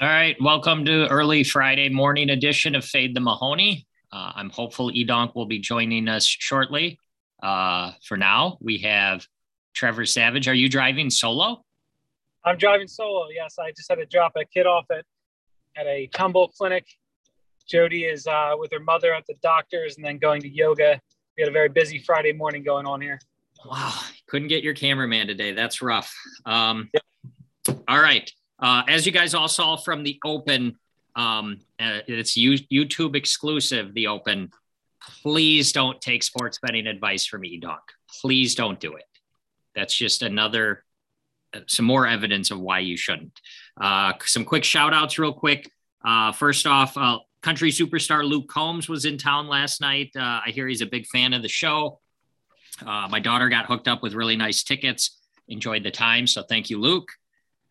All right, welcome to early Friday morning edition of Fade the Mahoney. Uh, I'm hopeful Edonk will be joining us shortly. Uh, for now, we have Trevor Savage. Are you driving solo? I'm driving solo. Yes, I just had to drop a kid off at at a tumble clinic. Jody is uh, with her mother at the doctor's, and then going to yoga. We had a very busy Friday morning going on here. Wow, couldn't get your cameraman today. That's rough. Um. All right. Uh, as you guys all saw from the Open, um, uh, it's YouTube exclusive. The Open. Please don't take sports betting advice from Edonk. Please don't do it. That's just another, uh, some more evidence of why you shouldn't. Uh, some quick shout outs, real quick. Uh, first off, uh, country superstar Luke Combs was in town last night. I hear he's a big fan of the show. My daughter got hooked up with really nice tickets. Enjoyed the time, so thank you, Luke.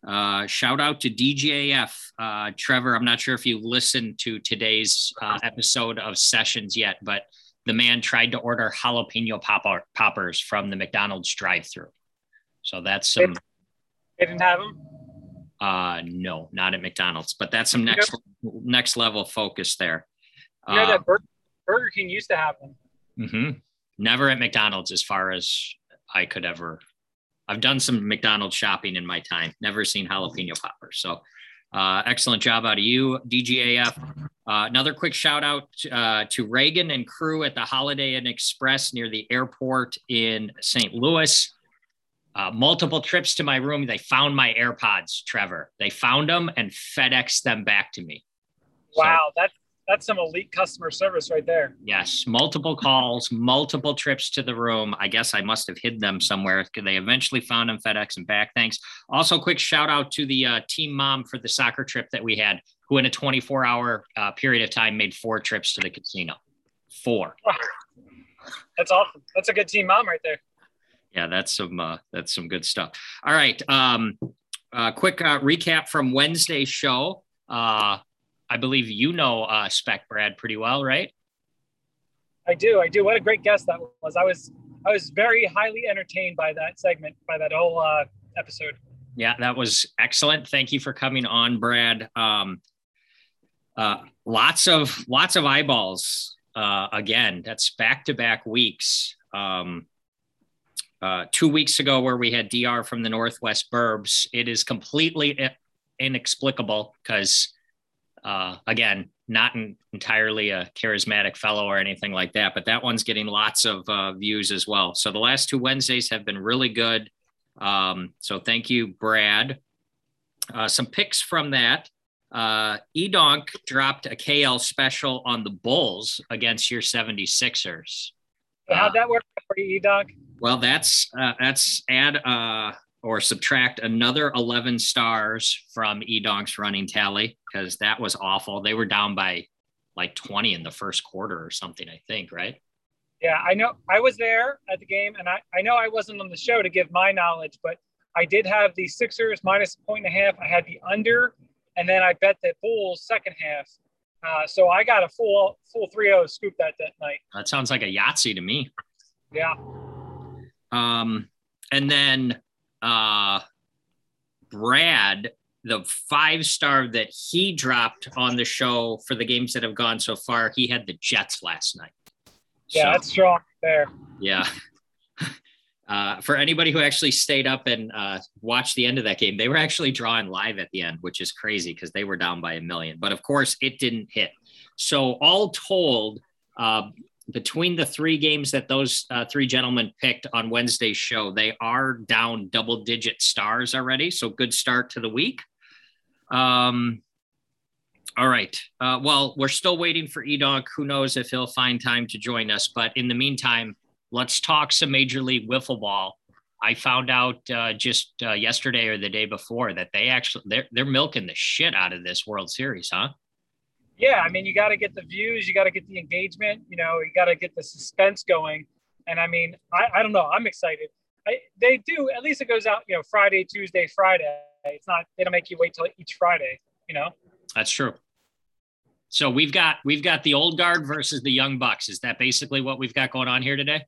Uh, shout out to DGAF. Uh, Trevor, I'm not sure if you listened to today's uh, episode of Sessions yet, but the man tried to order jalapeno popper, poppers from the McDonald's drive through. So that's some. They didn't have them? Uh, no, not at McDonald's, but that's some next next level focus there. You know that uh, Burger, Burger King used to have them. Mm-hmm. Never at McDonald's, as far as I could ever I've done some McDonald's shopping in my time. Never seen jalapeno poppers. So uh, excellent job out of you, DGAF. Uh, another quick shout out uh, to Reagan and crew at the Holiday Inn Express near the airport in St. Louis. Uh, multiple trips to my room. They found my AirPods, Trevor. They found them and FedEx them back to me. Wow, so, that's that's some elite customer service right there. Yes, multiple calls, multiple trips to the room. I guess I must have hid them somewhere. They eventually found them, FedEx and back. Thanks. Also, quick shout out to the uh, team mom for the soccer trip that we had, who in a 24 hour uh, period of time made four trips to the casino. Four. Wow. That's awesome. That's a good team mom right there. Yeah, that's some uh, that's some good stuff. All right. Um, uh, quick uh, recap from Wednesday's show. Uh, I believe you know uh, Spec Brad pretty well, right? I do. I do. What a great guest that was. I was I was very highly entertained by that segment, by that whole uh, episode. Yeah, that was excellent. Thank you for coming on, Brad. Um, uh, lots of lots of eyeballs. Uh, again, that's back to back weeks. Um, uh, two weeks ago, where we had Dr from the Northwest Burbs, it is completely inexplicable because uh, again, not an, entirely a charismatic fellow or anything like that, but that one's getting lots of uh, views as well. So the last two Wednesdays have been really good. Um, so thank you, Brad. Uh, some picks from that. Uh, Edonk dropped a KL special on the Bulls against your 76ers. How'd that work for you, Edonk? Well, that's uh, that's add uh, or subtract another 11 stars from Edonk's running tally because that was awful. They were down by like 20 in the first quarter or something, I think, right? Yeah, I know. I was there at the game, and I, I know I wasn't on the show to give my knowledge, but I did have the Sixers minus a point and a half. I had the under, and then I bet the Bulls second half. Uh, so I got a full full 3-0 scoop that that night. That sounds like a Yahtzee to me. Yeah. Um, and then uh, Brad, the five star that he dropped on the show for the games that have gone so far, he had the Jets last night. Yeah, so, that's strong there. Yeah. Uh, for anybody who actually stayed up and uh, watched the end of that game, they were actually drawing live at the end, which is crazy because they were down by a million. But of course, it didn't hit. So, all told, uh, between the three games that those uh, three gentlemen picked on Wednesday's show, they are down double digit stars already. So good start to the week. Um, all right. Uh, well, we're still waiting for Edonk. Who knows if he'll find time to join us? But in the meantime, let's talk some Major League Wiffle Ball. I found out uh, just uh, yesterday or the day before that they actually they're, they're milking the shit out of this World Series, huh? Yeah, I mean, you got to get the views, you got to get the engagement, you know, you got to get the suspense going. And I mean, I, I don't know, I'm excited. I, they do, at least it goes out, you know, Friday, Tuesday, Friday. It's not, they don't make you wait till each Friday, you know? That's true. So we've got, we've got the old guard versus the young bucks. Is that basically what we've got going on here today?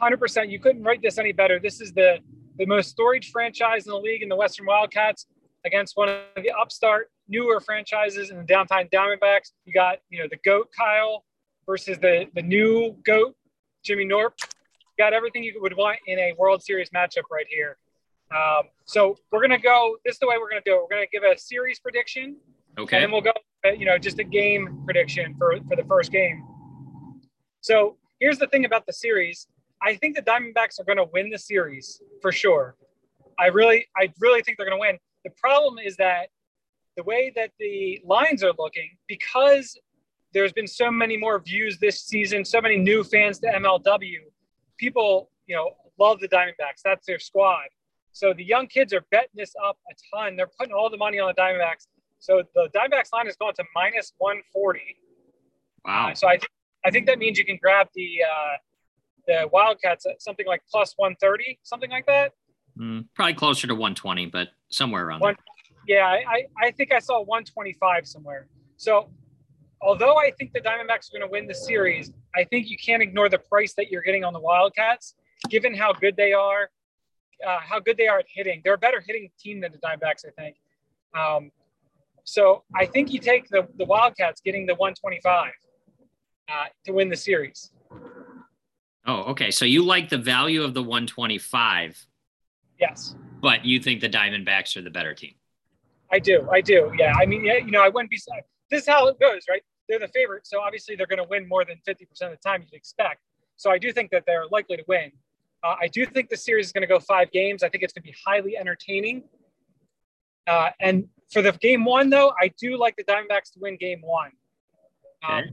100%. You couldn't write this any better. This is the, the most storied franchise in the league in the Western Wildcats against one of the upstart, newer franchises in the downtown Diamondbacks. You got, you know, the GOAT Kyle versus the, the new GOAT, Jimmy Norp. You got everything you would want in a World Series matchup right here. Um, so we're going to go, this is the way we're going to do it. We're going to give a series prediction. Okay. And then we'll go, uh, you know, just a game prediction for, for the first game. So here's the thing about the series. I think the Diamondbacks are going to win the series for sure. I really, I really think they're going to win. The problem is that the way that the lines are looking, because there's been so many more views this season, so many new fans to MLW, people, you know, love the Diamondbacks. That's their squad. So the young kids are betting this up a ton. They're putting all the money on the Diamondbacks. So the Diamondbacks line has gone to minus 140. Wow. Uh, so I think I think that means you can grab the uh, the Wildcats at something like plus 130, something like that. Mm, probably closer to 120, but somewhere around One, there. Yeah, I, I think I saw 125 somewhere. So although I think the Diamondbacks are going to win the series, I think you can't ignore the price that you're getting on the Wildcats, given how good they are, uh, how good they are at hitting. They're a better hitting team than the Diamondbacks, I think. Um, so I think you take the, the Wildcats getting the 125 uh, to win the series. Oh, okay. So you like the value of the 125, Yes, but you think the Diamondbacks are the better team. I do. I do. Yeah. I mean, yeah, you know, I wouldn't be. This is how it goes, right? They're the favorite, so obviously they're going to win more than 50% of the time you'd expect. So I do think that they're likely to win. Uh, I do think the series is going to go five games. I think it's going to be highly entertaining. Uh, and for the game one, though, I do like the Diamondbacks to win game one. Um,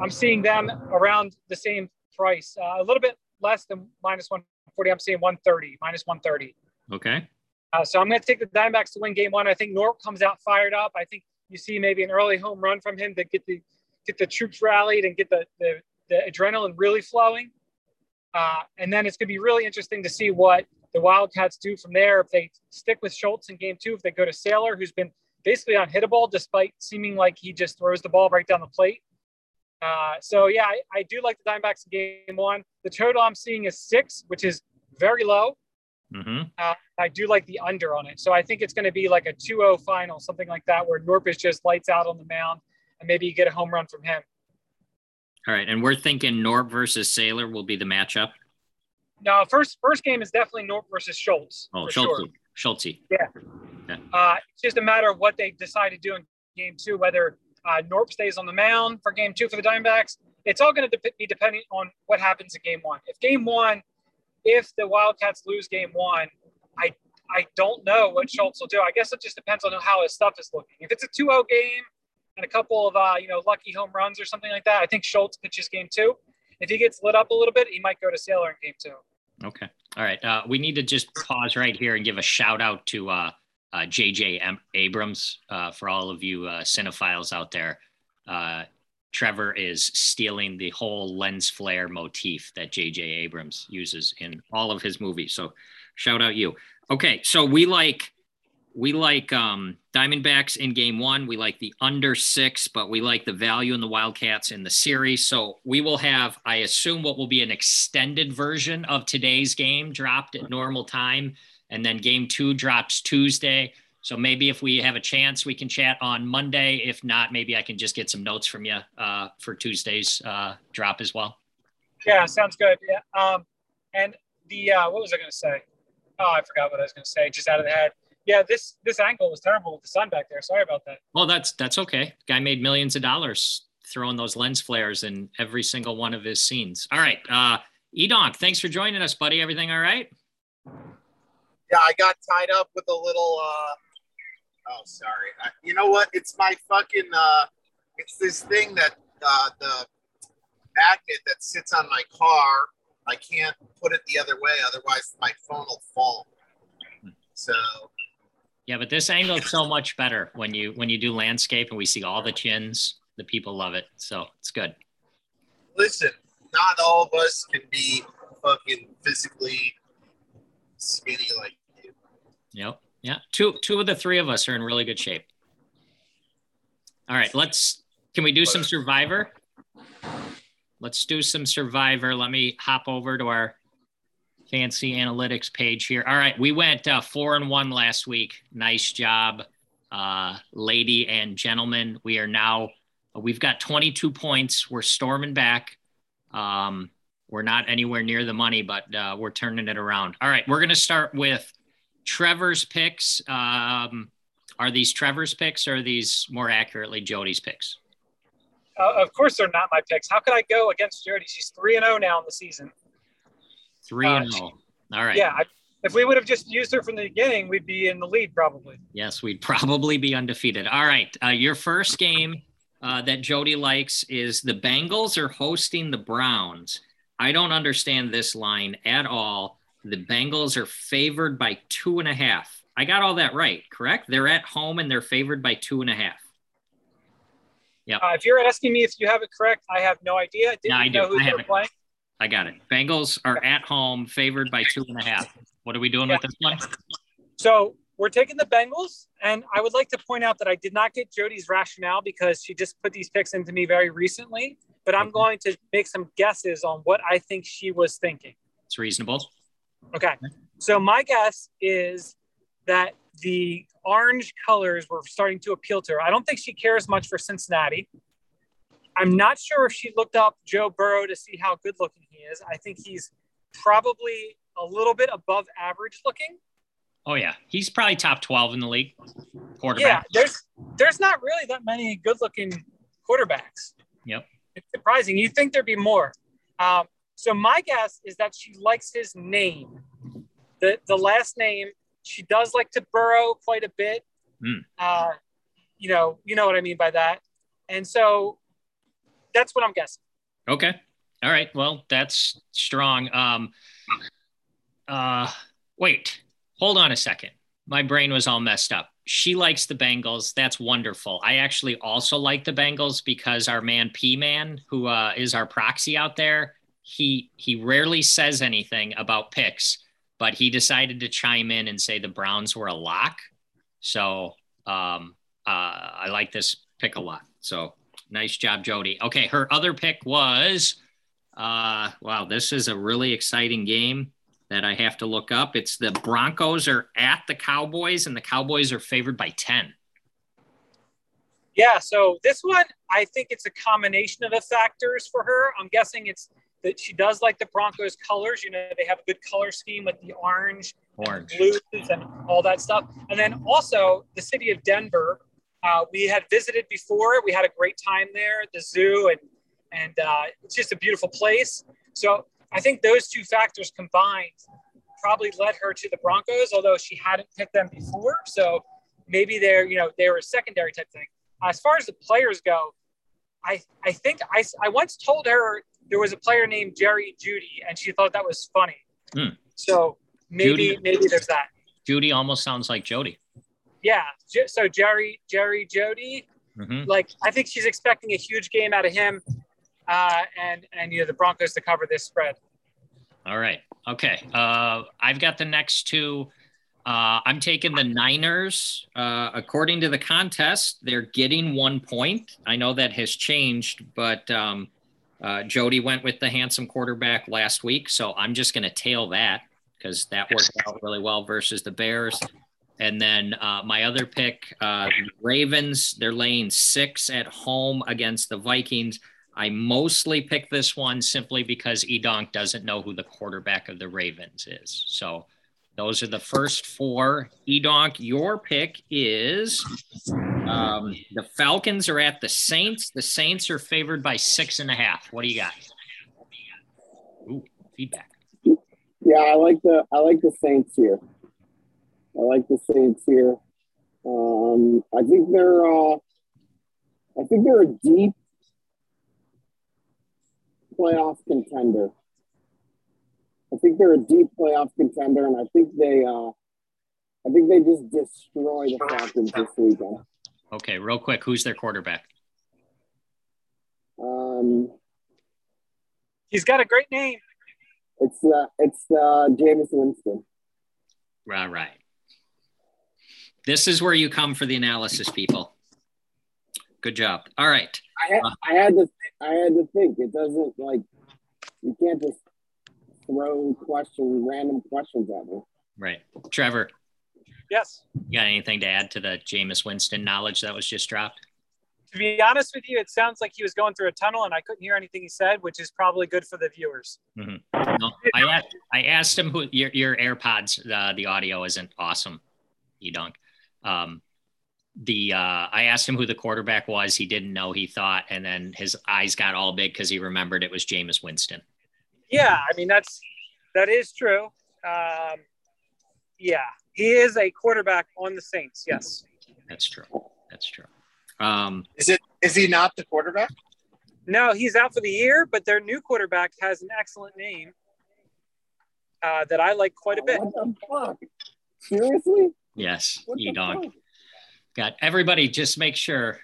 I'm seeing them around the same price, uh, a little bit less than minus 140. I'm seeing 130, minus 130. Okay. Uh, so I'm going to take the Diamondbacks to win game one. I think Norp comes out fired up. I think you see maybe an early home run from him to get the get the troops rallied and get the the, the adrenaline really flowing. Uh, and then it's going to be really interesting to see what the Wildcats do from there. If they stick with Schultz in game two, if they go to Sailor, who's been basically unhittable despite seeming like he just throws the ball right down the plate. Uh, so yeah, I, I, do like the Diamondbacks in game one. The total I'm seeing is six, which is very low. Mm-hmm. Uh, I do like the under on it. So I think it's going to be like a 2-0 final, something like that, where Norp is just lights out on the mound, and maybe you get a home run from him. All right, and we're thinking Norp versus Sailor will be the matchup. No, first first game is definitely Norp versus Schultz. Oh, Schultz. Sure. Schultz. Yeah. Okay. Uh, it's just a matter of what they decide to do in game two, whether uh, Norp stays on the mound for game two for the Diamondbacks. It's all going to de- be depending on what happens in game one. If game one, if the Wildcats lose game one, I I don't know what Schultz will do. I guess it just depends on how his stuff is looking. If it's a 2-0 game and a couple of uh, you know lucky home runs or something like that, I think Schultz pitches game two. If he gets lit up a little bit, he might go to Sailor in game two. Okay. All right. Uh, we need to just pause right here and give a shout out to uh, uh, JJ Abrams uh, for all of you uh, cinephiles out there. Uh, Trevor is stealing the whole lens flare motif that JJ Abrams uses in all of his movies. So shout out you. Okay. So we like we like um, Diamondbacks in game one. We like the under six, but we like the value in the Wildcats in the series. So we will have, I assume, what will be an extended version of today's game dropped at normal time. And then game two drops Tuesday. So maybe if we have a chance, we can chat on Monday. If not, maybe I can just get some notes from you uh, for Tuesday's uh, drop as well. Yeah, sounds good. Yeah. Um, and the, uh, what was I going to say? Oh, I forgot what I was going to say, just out of the head yeah, this this angle was terrible with the sun back there. Sorry about that. Well, that's that's okay. Guy made millions of dollars throwing those lens flares in every single one of his scenes. All right, uh, Edonk, thanks for joining us, buddy. Everything all right? Yeah, I got tied up with a little. uh Oh, sorry. I, you know what? It's my fucking. uh It's this thing that uh the magnet that sits on my car. I can't put it the other way, otherwise my phone will fall. So yeah, but this angle is so much better when you when you do landscape and we see all the chins. The people love it, so it's good. Listen, not all of us can be fucking physically skinny like. Yep. Yeah. Two two of the three of us are in really good shape. All right, let's can we do some survivor? Let's do some survivor. Let me hop over to our fancy analytics page here. All right, we went uh, four and one last week. Nice job, uh, lady and gentlemen. We are now we've got 22 points. We're storming back. Um, we're not anywhere near the money, but uh, we're turning it around. All right, we're going to start with Trevor's picks. Um, are these Trevor's picks or are these more accurately Jody's picks? Uh, of course, they're not my picks. How could I go against Jody? She's three and zero oh now in the season. Three and zero. Uh, All right. Yeah, I, if we would have just used her from the beginning, we'd be in the lead probably. Yes, we'd probably be undefeated. All right, uh, your first game uh, that Jody likes is the Bengals are hosting the Browns. I don't understand this line at all. The Bengals are favored by two and a half. I got all that right, correct? They're at home and they're favored by two and a half. Yeah. Uh, if you're asking me if you have it correct, I have no idea. Didn't no, I know do. who I have it. playing. I got it. Bengals are at home, favored by two and a half. What are we doing yeah. with this one? So we're taking the Bengals, and I would like to point out that I did not get Jody's rationale because she just put these picks into me very recently. But I'm going to make some guesses on what I think she was thinking. It's reasonable. Okay. So my guess is that the orange colors were starting to appeal to her. I don't think she cares much for Cincinnati. I'm not sure if she looked up Joe Burrow to see how good looking he is. I think he's probably a little bit above average looking. Oh yeah, he's probably top 12 in the league. Quarterback. Yeah, there's there's not really that many good looking quarterbacks. Yep. It's surprising. You think there'd be more. Um, so my guess is that she likes his name. The the last name she does like to burrow quite a bit. Mm. Uh, you know, you know what I mean by that. And so that's what I'm guessing. Okay. All right. Well, that's strong. Um, uh, wait, hold on a second. My brain was all messed up. She likes the Bengals. That's wonderful. I actually also like the Bengals because our man P Man, who uh, is our proxy out there, he he rarely says anything about picks but he decided to chime in and say the Browns were a lock. So um, uh, I like this pick a lot. So nice job, Jody. Okay, her other pick was uh, wow, this is a really exciting game that I have to look up. It's the Broncos are at the Cowboys, and the Cowboys are favored by 10. Yeah, so this one, I think it's a combination of the factors for her. I'm guessing it's that she does like the Broncos colors. You know, they have a good color scheme with the orange, orange. And blues, and all that stuff. And then also the city of Denver. Uh, we had visited before. We had a great time there, the zoo, and and uh, it's just a beautiful place. So I think those two factors combined probably led her to the Broncos, although she hadn't picked them before. So maybe they're you know they were a secondary type thing. As far as the players go, I I think I I once told her there was a player named Jerry Jeudy, and she thought that was funny. Mm. So maybe Jeudy, maybe there's that. Jeudy almost sounds like Jody. Yeah. So Jerry Jerry Jody, mm-hmm. like I think she's expecting a huge game out of him, uh, and and you know the Broncos to cover this spread. All right. Okay. Uh, I've got the next two. Uh, I'm taking the Niners. Uh, according to the contest, they're getting one point. I know that has changed, but um, uh, Jody went with the handsome quarterback last week, so I'm just going to tail that because that worked out really well versus the Bears. And then uh, my other pick, uh, Ravens, they're laying six at home against the Vikings. I mostly pick this one simply because Edonk doesn't know who the quarterback of the Ravens is. So those are the first four. Edonk, your pick is um, the Falcons are at the Saints. The Saints are favored by six and a half. What do you got? Ooh, feedback. Yeah, I like the I like the Saints here. I like the Saints here. Um, I think they're uh, I think they're a deep playoff contender. I think they're a deep playoff contender, and I think they uh, I think they just destroy the Falcons this weekend. Okay, real quick, who's their quarterback? Um, he's got a great name. It's uh, it's uh, Jameis Winston. Right, right. This is where you come for the analysis, people. Good job. All right. I had, uh, I had to I had to think. It doesn't like you can't just throw questions, random questions at me. Right. Trevor, Yes. you got anything to add to the Jameis Winston knowledge that was just dropped? To be honest with you, it sounds like he was going through a tunnel and I couldn't hear anything he said, which is probably good for the viewers. No, I asked, I asked him who your, your AirPods, uh, the audio isn't awesome. You don't. Um, the uh, I asked him who the quarterback was. He didn't know. He thought, and then his eyes got all big because he remembered it was Jameis Winston. Yeah, I mean that's that is true. Um, yeah, is a quarterback on the Saints. Yes. That's true. That's true. Um, Is it? Is he not the quarterback? No, he's out for the year, but their new quarterback has an excellent name uh, that I like quite a bit. What the fuck? Seriously? yes, What the E-Dog. Got everybody. Just make sure.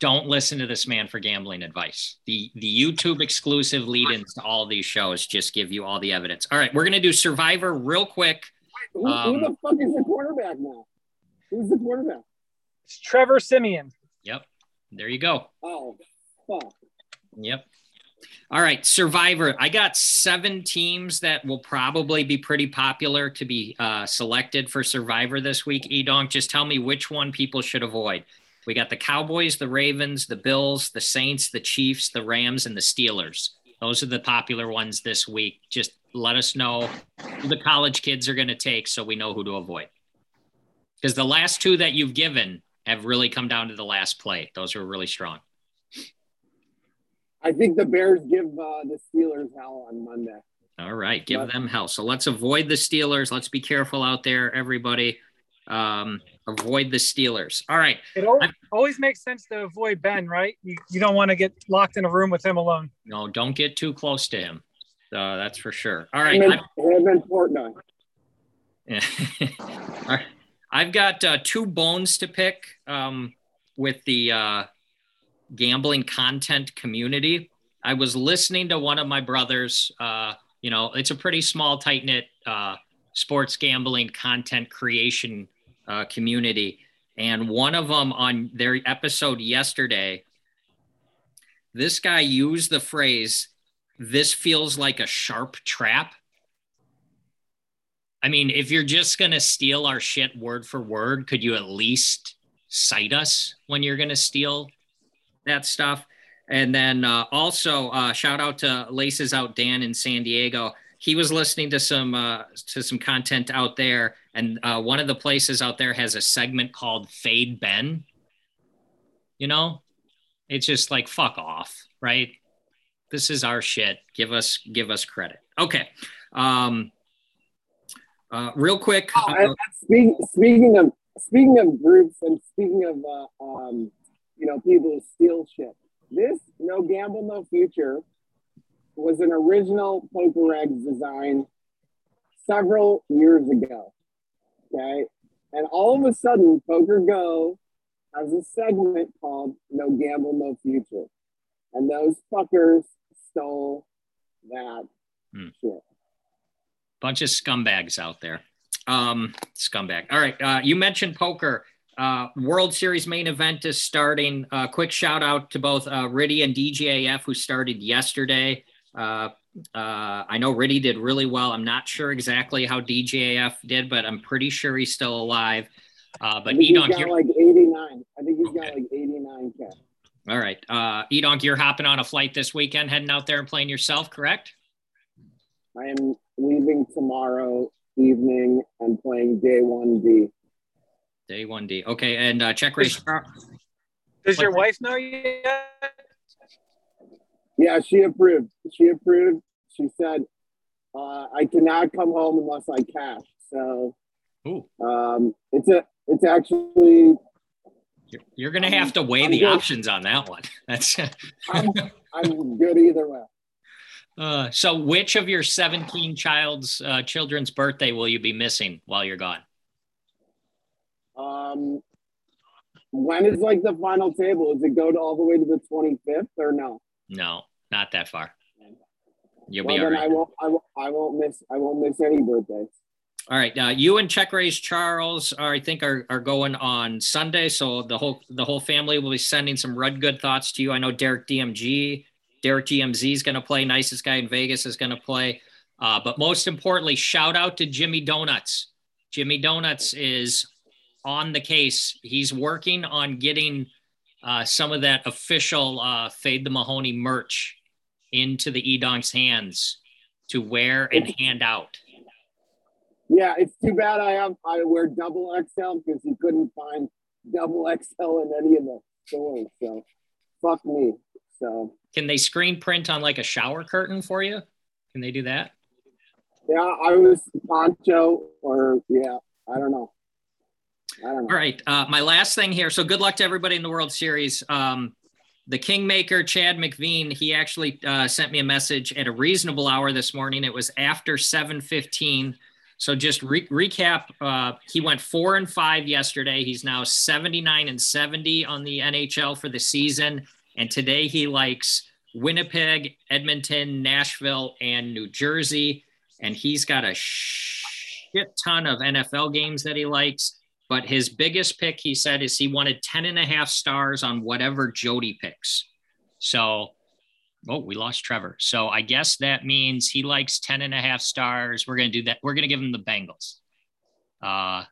Don't listen to this man for gambling advice. The the YouTube exclusive lead-ins to all these shows just give you all the evidence. All right, we're gonna do Survivor real quick. Who, who Um, the fuck is the quarterback now? Who's the quarterback? It's Trevor Siemian. Yep, there you go. Oh, fuck. Yep. All right, Survivor. I got seven teams that will probably be pretty popular to be uh, selected for Survivor this week. Edonk, just tell me which one people should avoid. We got the Cowboys, the Ravens, the Bills, the Saints, the Chiefs, the Rams, and the Steelers. Those are the popular ones this week. Just let us know who the college kids are going to take so we know who to avoid. Because the last two that you've given have really come down to the last play. Those are really strong. I think the Bears give uh, the Steelers hell on Monday. All right, give But- them hell. So let's avoid the Steelers. Let's be careful out there, everybody. Um, avoid the Steelers. All right. It al- I'm- always makes sense to avoid Ben, right? You, you don't want to get locked in a room with him alone. No, don't get too close to him. Uh, that's for sure. All right. I've, and, him and Portnoy. All right. I've got uh, two bones to pick um, with the uh, gambling content community. I was listening to one of my brothers. Uh, you know, it's a pretty small, tight knit uh, sports gambling content creation uh, community. And one of them on their episode yesterday, this guy used the phrase, this feels like a sharp trap. I mean, if you're just going to steal our shit word for word, could you at least cite us when you're going to steal that stuff? And then uh, also uh, shout out to Laces Out Dan in San Diego. He was listening to some uh, to some content out there, and uh, one of the places out there has a segment called Fade Ben. You know, it's just like fuck off, right? This is our shit. Give us give us credit. Okay. Um, uh, real quick. Oh, uh, speaking speaking of speaking of groups and speaking of uh, um, you know people who steal shit. This no gamble no future was an original poker eggs design several years ago. Okay, and all of a sudden, PokerGO has a segment called No Gamble No Future, and those fuckers stole that Hmm. shit. bunch of scumbags out there. Um, scumbag. All right. Uh, you mentioned poker. Uh, World Series main event is starting. Uh, quick shout out to both uh, Riddy and DGAF who started yesterday. Uh, uh, I know Riddy did really well. I'm not sure exactly how DGAF did, but I'm pretty sure he's still alive. Uh, I but think he's Edonk, got like 89. I think he's got like 89k. All right. Uh, Edonk, you're hopping on a flight this weekend, heading out there and playing yourself, correct? I am leaving tomorrow evening and playing day one D. Day one D. Okay. And uh, check race. Does your wife know yet? Yeah, she approved. She approved. She said, uh, I cannot come home unless I cash. So Ooh. um, it's a it's actually You're, you're going to have to weigh I'm the good. options on that one. That's I'm, I'm good either way. uh, so. Which of your 17 child's uh, children's birthday will you be missing while you're gone? Um, when is like the final table? Does it go to all the way to the 25th or no? No, not that far. You'll well, be all then I won't, I won't. I won't miss. I won't miss any birthdays. All right. Uh, you and Check Raise Charles are, I think, are, are going on Sunday. So the whole the whole family will be sending some Rud good thoughts to you. I know Derek DMG, Derek GMZ is going to play. Nicest guy in Vegas is going to play. Uh, but most importantly, shout out to Jimmy Donuts. Jimmy Donuts is on the case. He's working on getting uh, some of that official uh, Fade the Mahoney merch into the Edonk's hands to wear and hand out. Yeah, it's too bad I have I wear double XL because he couldn't find double XL in any of the stores. So fuck me. So can they screen print on like a shower curtain for you? Can they do that? Yeah, I was poncho or yeah, I don't know. I don't know. All right. Uh, my last thing here. So good luck to everybody in the World Series. Um, the Kingmaker, Chad McVean, he actually uh, sent me a message at a reasonable hour this morning. It was after 715. So just re- recap, uh, he went four and five yesterday. He's now 79 and 70 on the NHL for the season. And today he likes Winnipeg, Edmonton, Nashville, and New Jersey and he's got a shit ton of NFL games that he likes. But his biggest pick, he said, is he wanted 10 and a half stars on whatever Jody picks. So, oh, we lost Trevor. So I guess that means he likes 10 and a half stars. We're going to do that. We're going to give him the Bengals. Uh,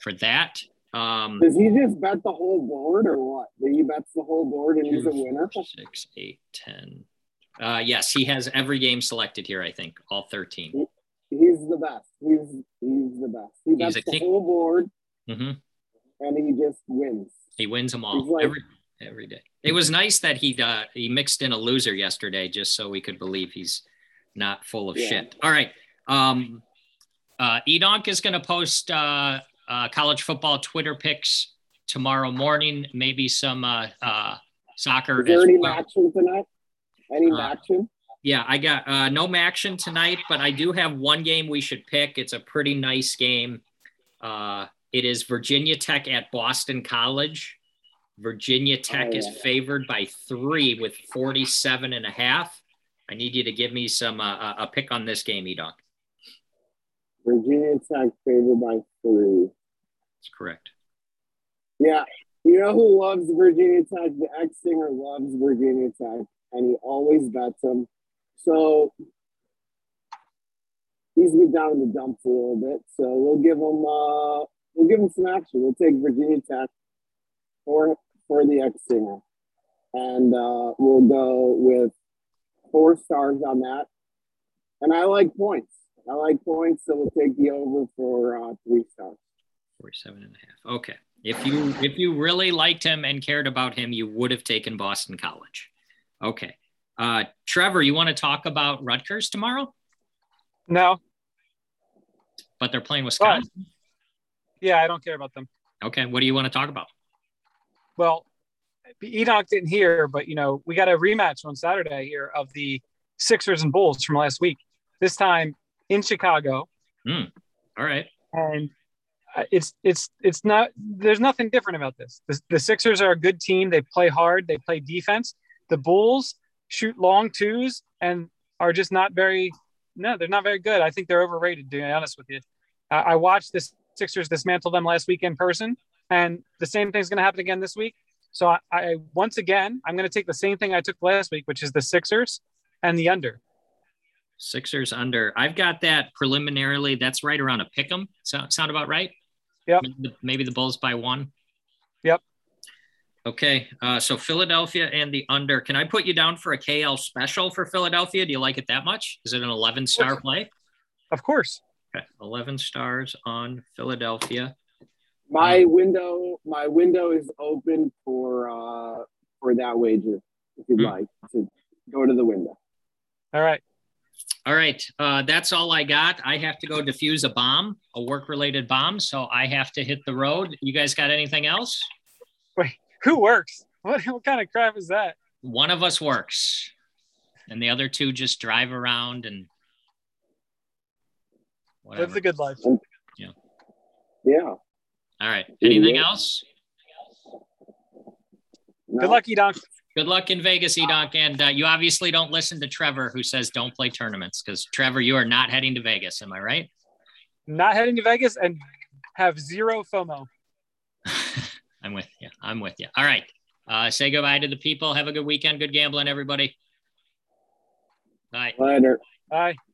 for that, um, Does he just bet the whole board or what? He bets the whole board and he's a winner? Six, eight, 10, uh, yes, he has every game selected here. I think all thirteen. He's the best. He's he's the best. He gets the king. whole board, mm-hmm. and he just wins. He wins them all like, every every day. It was nice that he uh, he mixed in a loser yesterday just so we could believe he's not full of yeah. shit. All right. Um, uh, Edonk is going to post uh, uh, college football Twitter picks tomorrow morning. Maybe some uh, uh, soccer. Is there any well. action tonight? Any uh, action? Yeah, I got uh, no action tonight, but I do have one game we should pick. It's a pretty nice game. Uh, it is Virginia Tech at Boston College. Virginia Tech oh, is favored by three with 47 and a half. I need you to give me some uh, a pick on this game, Edonk. Virginia Tech favored by three. That's correct. Yeah. You know who loves Virginia Tech? The ex singer loves Virginia Tech and he always bets them. So he's been down in the dumps a little bit. So we'll give him uh, we'll give him some action. We'll take Virginia Tech for for the X singer, and uh, we'll go with four stars on that. And I like points. I like points, so we'll take the over for uh, three stars. Forty-seven and a half. Okay. If you if you really liked him and cared about him, you would have taken Boston College. Okay. Uh, Trevor, you want to talk about Rutgers tomorrow? No. But they're playing Wisconsin. Well, yeah, I don't care about them. Okay. What do you want to talk about? Well, Edonk didn't hear, but you know, we got a rematch on Saturday here of the Sixers and Bulls from last week. This time in Chicago. Mm. All right. And uh, it's it's it's not there's nothing different about this. The, the Sixers are a good team. They play hard. They play defense. The Bulls shoot long twos and are just not very no, they're not very good. I think they're overrated, to be honest with you. Uh, I watched the Sixers dismantle them last week in person, and the same thing's going to happen again this week. So I, I once again, I'm going to take the same thing I took last week, which is the Sixers and the under. Sixers under. I've got that preliminarily. That's right around a pick 'em. Sound, sound about right? Yep. Maybe the, maybe the Bulls by one. Yep. Okay, uh, so Philadelphia and the under. Can I put you down for a KL special for Philadelphia? Do you like it that much? Is it an 11 star play? Of course. Okay, 11 stars on Philadelphia. My window, my window is open for uh, for that wager. If you'd hmm. like to go to the window. All right. All right. Uh, that's all I got. I have to go defuse a bomb, a work related bomb. So I have to hit the road. You guys got anything else? Wait, who works? What, what kind of crap is that? One of us works, and the other two just drive around and whatever. live the good life. Yeah. Yeah. All right. Anything else? No. Good luck, Edonk. Good luck in Vegas, Edonk. And uh, you obviously don't listen to Trevor, who says don't play tournaments because Trevor, you are not heading to Vegas. Am I right? Not heading to Vegas and have zero FOMO. I'm with you. I'm with you. All right. Uh, say goodbye to the people. Have a good weekend. Good gambling, everybody. Bye. Later. Bye.